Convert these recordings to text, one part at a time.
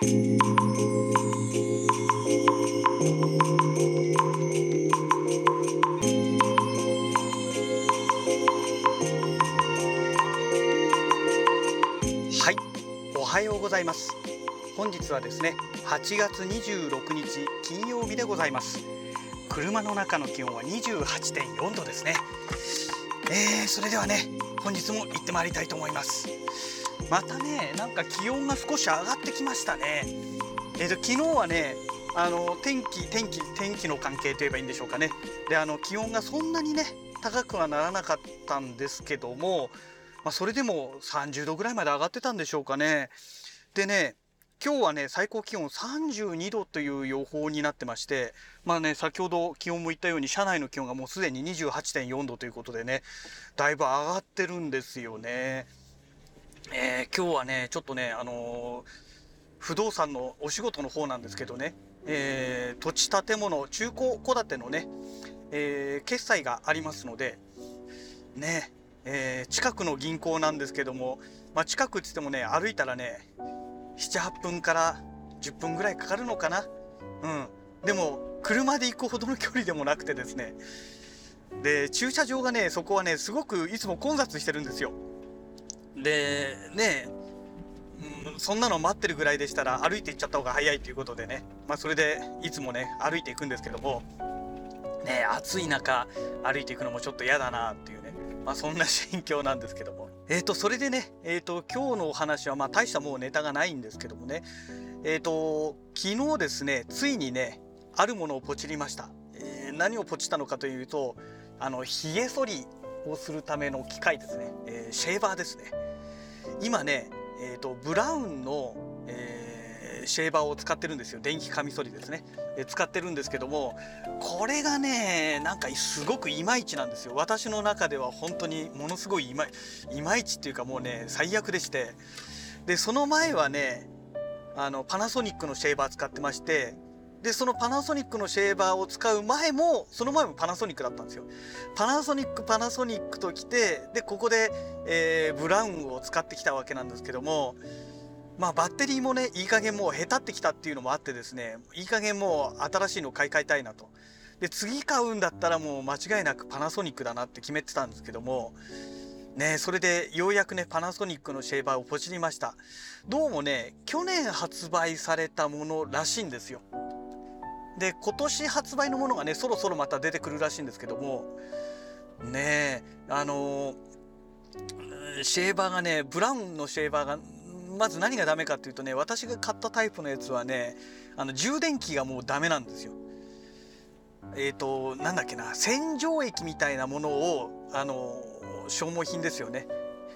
はい、おはようございます。本日はですね、8月26日金曜日でございます。車の中の気温は28.4度ですね。えー、それではね、本日も行ってまいりたいと思います。またね、なんか気温が少し上がってきましたね。えーと昨日はね、あの天気天気天気の関係といえばいいんでしょうかね。で、あの気温がそんなにね高くはならなかったんですけども。まあ、それでも30度ぐらいまで上がってたんでしょうかね。でね今日はね最高気温32度という予報になってましてまあね先ほど気温も言ったように車内の気温がもうすでに28.4度ということでねだいぶ上がってるんですよね。えー今日はねちょっとねあのー不動産のお仕事の方なんですけどね、えー土地建物中古戸建てのね、え決済がありますのでねえ近くの銀行なんですけども、まあ、近くっつってもね歩いたらね78分から10分ぐらいかかるのかな。うん。でも車で行くほどの距離でもなくてですね。で駐車場がねそこはねすごくいつも混雑してるんですよ。でねうんそんなの待ってるぐらいでしたら歩いて行っちゃった方が早いということでね、まあ、それでいつもね歩いていくんですけども。ね暑い中歩いていくのもちょっと嫌だなっていうね。まあ、そんな心境なんですけども。えー、とそれでね、えー、と今日のお話はまあ大したもうネタがないんですけどもね、えー、と昨日ですねついにねあるものをポチりました、え何をポチったのかというとあのひげ剃りをするための機械ですね、えーシェーバーですね。今ね、えー、とブラウンの、えーシェーバーを使ってるんですよ。電気カミソリですね、えー使ってるんですけどもこれがねなんかすごくいまいちなんですよ。私の中では本当にものすごいいまいいまいちっていうかもうね最悪でして。でその前はねあのパナソニックのシェーバー使ってましてでそのパナソニックのシェーバーを使う前もその前もパナソニックだったんですよ。パナソニックパナソニックときてでここで、えーブラウンを使ってきたわけなんですけどもまあバッテリーもねいい加減もうへたってきたっていうのもあってですねいい加減もう新しいの買い替えたいなと。で次買うんだったらもう間違いなくパナソニックだなって決めてたんですけどもねそれでようやくねパナソニックのシェーバーをポチりました。どうもね去年発売されたものらしいんですよ。で今年発売のものがねそろそろまた出てくるらしいんですけども。ねえあのシェーバーがねブラウンのシェーバーがまず何がダメかっていうとね私が買ったタイプのやつはねあの充電器がもうダメなんですよ。えっ、となんだっけな洗浄液みたいなものをあの消耗品ですよね、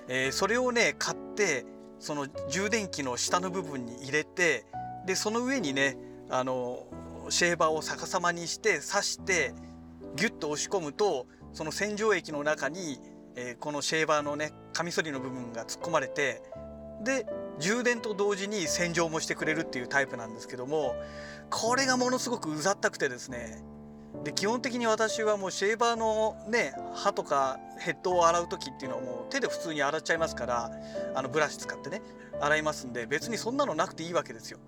えーそれをね買ってその充電器の下の部分に入れてでその上にねあのシェーバーを逆さまにして刺してギュッと押し込むとその洗浄液の中に、えーこのシェーバーのねカミソリの部分が突っ込まれてで充電と同時に洗浄もしてくれるっていうタイプなんですけどもこれがものすごくうざったくてですねで基本的に私はもうシェーバーのね歯とかヘッドを洗う時っていうのはもう手で普通に洗っちゃいますからあのブラシ使ってね洗いますんで別にそんなのなくていいわけですよ。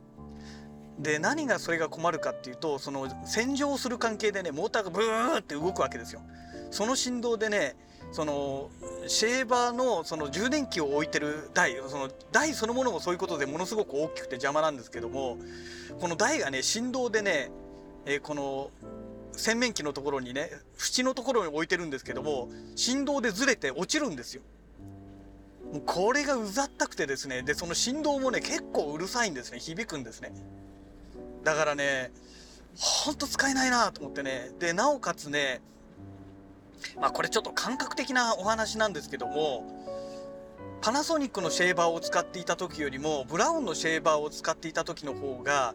で何がそれが困るかっていうとその洗浄する関係でねモーターがブーンって動くわけですよ。その振動でねそのシェーバーのその充電器を置いてる台その台そのものもそういうことでものすごく大きくて邪魔なんですけどもこの台がね振動でね、えーこの洗面器のところにね縁のところに置いてるんですけども振動でずれて落ちるんですよ。もうこれがうざったくてですねでその振動もね結構うるさいんですね響くんですね。だからねほんと使えないなと思ってね。でなおかつねまあこれちょっと感覚的なお話なんですけどもパナソニックのシェーバーを使っていた時よりもブラウンのシェーバーを使っていた時の方が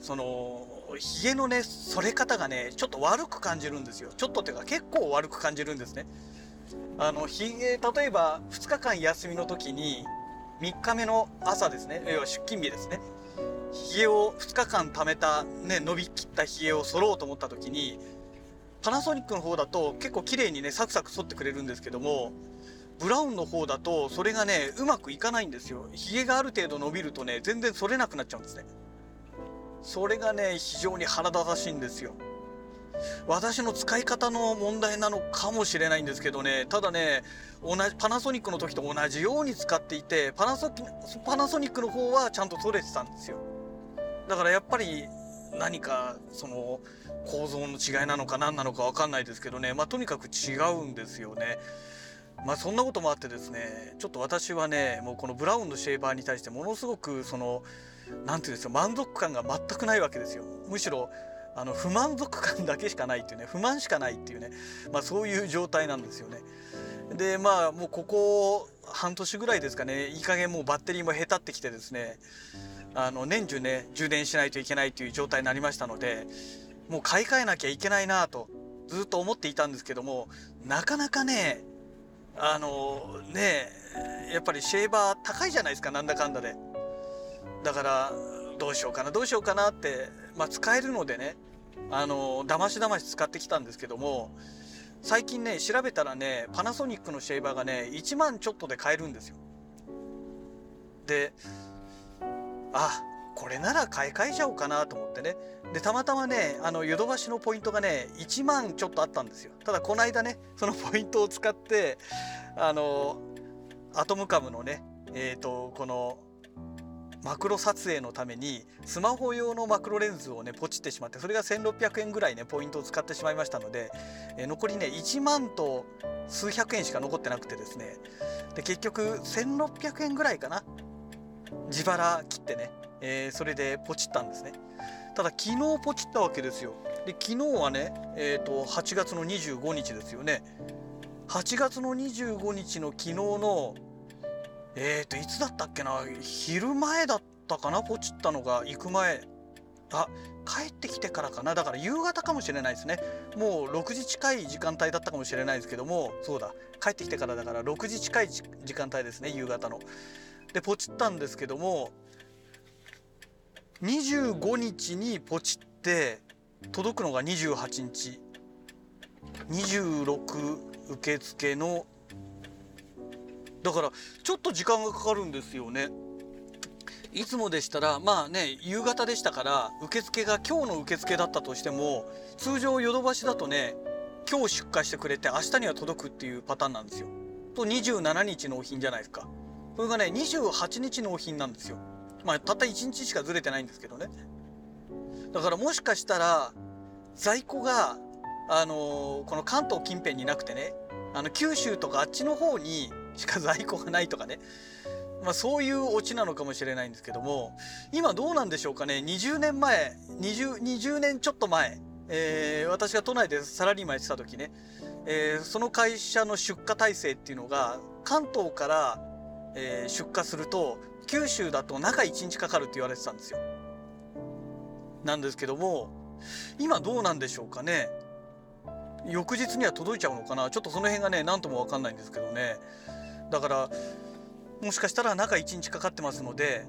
そのひげのね剃れ方がねちょっと悪く感じるんですよ。ちょっとっていうか結構悪く感じるんですね。あのひげ例えば2日間休みの時に3日目の朝ですね。要は出勤日ですね。ひげを2日間貯めた、ね、伸びきったひげを剃ろうと思った時にパナソニックの方だと結構綺麗にねサクサク剃ってくれるんですけどもブラウンの方だとそれがねうまくいかないんですよ。ひげがある程度伸びるとね全然剃れなくなっちゃうんですね。それがね非常に腹立たしいんですよ。私の使い方の問題なのかもしれないんですけどね。ただね同じパナソニックの時と同じように使っていてパナソパナソニックの方はちゃんと取れてたんですよ。だからやっぱり何かその構造の違いなのか何なのか分かんないですけどねまあとにかく違うんですよね。まあそんなこともあってですねちょっと私はねもうこのブラウンのシェーバーに対してものすごくその何て言うんですか満足感が全くないわけですよ。むしろあの不満足感だけしかないっていうね不満しかないっていうね、まあ、そういう状態なんですよね。でまあもうここ半年ぐらいですかねいい加減もうバッテリーもへたってきてですねあの年中ね充電しないといけないという状態になりましたのでもう買い替えなきゃいけないなとずっと思っていたんですけどもなかなかねあのねやっぱりシェーバー高いじゃないですかなんだかんだで。だからどうしようかなどうしようかなってまあ使えるのでねあのだましだまし使ってきたんですけども最近ね調べたらねパナソニックのシェーバーがね1万ちょっとで買えるんですよ。であこれなら買い替えちゃおうかなと思ってね。でたまたまねあのヨドバシのポイントがね1万ちょっとあったんですよ。ただこの間ねそのポイントを使ってあのアトムカムのねえっ、ー、とこのマクロ撮影のためにスマホ用のマクロレンズをねポチってしまってそれが1600円ぐらいねポイントを使ってしまいましたので、えー、残りね1万と数百円しか残ってなくてですね。で結局1600円ぐらいかな。自腹切ってね、えー、それでポチったんですね。ただ昨日ポチったわけですよ。で昨日はね、えーと、8月の25日ですよね。8月の25日の昨日のえーといつだったっけな昼前だったかなポチったのが行く前。あ帰ってきてからかな。だから夕方かもしれないですね。もう6時近い時間帯だったかもしれないですけどもそうだ帰ってきてからだから6時近い時間帯ですね夕方の。でポチったんですけども25日にポチって届くのが28日26受付のだからちょっと時間がかかるんですよねいつもでしたらまあね夕方でしたから受付が今日の受付だったとしても通常ヨドバシだとね今日出荷してくれて明日には届くっていうパターンなんですよ。と27日納品じゃないですか。これがね28日納品なんですよ。まあたった1日しかずれてないんですけどね。だからもしかしたら在庫があのー、この関東近辺になくてねあの九州とかあっちの方にしか在庫がないとかね。まあ、そういうオチなのかもしれないんですけども今どうなんでしょうかね。20年前 20, 20年ちょっと前、えー、私が都内でサラリーマンやってた時ね、えー、その会社の出荷体制っていうのが関東からえー、出荷すると九州だと中1日かかるって言われてたんですよ。なんですけども今どうなんでしょうかね。翌日には届いちゃうのかな。ちょっとその辺がね何とも分かんないんですけどね。だからもしかしたら中1日かかってますので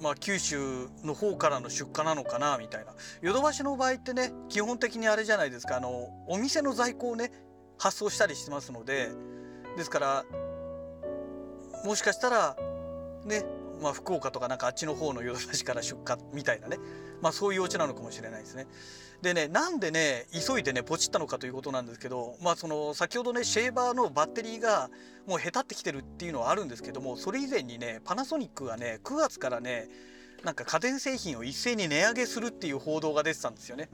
まあ九州の方からの出荷なのかなみたいな。ヨドバシの場合ってね基本的にあれじゃないですか。あのお店の在庫をね発送したりしてますのでですからもしかしたらねまあ、福岡とかなんかあっちの方のヨドバシから出荷みたいなね、まあ、そういうお家なのかもしれないですね。でねなんでね急いでねポチったのかということなんですけど、まあ、その先ほどねシェーバーのバッテリーがもうへたってきてるっていうのはあるんですけどもそれ以前にねパナソニックがね9月からねなんか家電製品を一斉に値上げするっていう報道が出てたんですよね。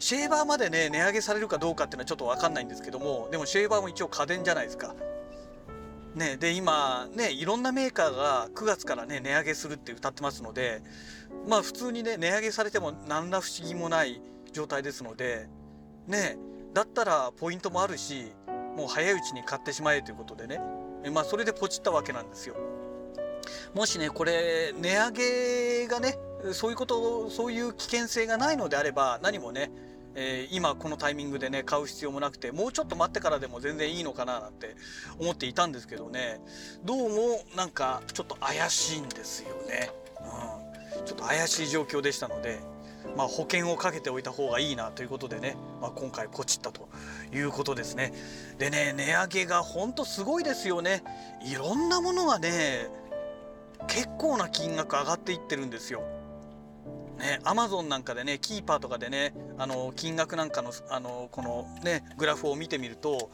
シェーバーまでね値上げされるかどうかっていうのはちょっと分かんないんですけどもでもシェーバーも一応家電じゃないですか。ね、で今ねいろんなメーカーが9月からね値上げするって歌ってますのでまあ普通にね値上げされても何ら不思議もない状態ですのでねだったらポイントもあるしもう早いうちに買ってしまえということでねまあそれでポチったわけなんですよ。もしねこれ値上げがねそういうことそういう危険性がないのであれば何もねえー、今このタイミングでね買う必要もなくてもうちょっと待ってからでも全然いいのかななんて思っていたんですけどね。どうもなんかちょっと怪しいんですよね、うん、ちょっと怪しい状況でしたのでまあ、保険をかけておいた方がいいなということでね、まあ、今回ポチったということですね。でね値上げがほんとすごいですよね。いろんなものがね結構な金額上がっていってるんですよ。ね、アマゾンなんかでねキーパーとかでねあの金額なんかのあのこのねグラフを見てみると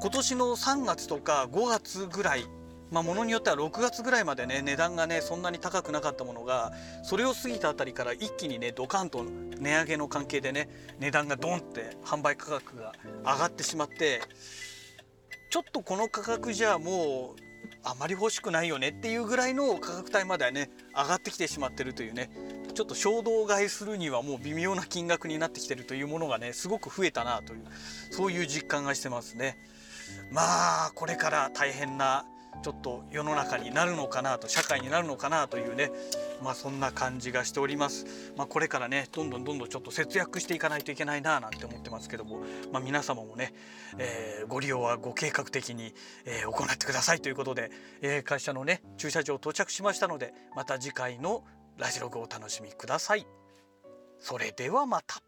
今年の3月とか5月ぐらいまあ、ものによっては6月ぐらいまでね値段がねそんなに高くなかったものがそれを過ぎたあたりから一気にねドカンと値上げの関係でね値段がドンって販売価格が上がってしまってちょっとこの価格じゃもうあまり欲しくないよねっていうぐらいの価格帯まではね上がってきてしまってるというねちょっと衝動買いするにはもう微妙な金額になってきてるというものがねすごく増えたなというそういう実感がしてますね。まあこれから大変なちょっと世の中になるのかなと社会になるのかなというねまあそんな感じがしております。まあ、これからねどんどんどんどんちょっと節約していかないといけないななんて思ってますけども、まあ、皆様もね、えー、ご利用はご計画的に、えー、行ってくださいということで、えー、会社のね駐車場到着しましたのでまた次回のラジログをお楽しみください。それではまた。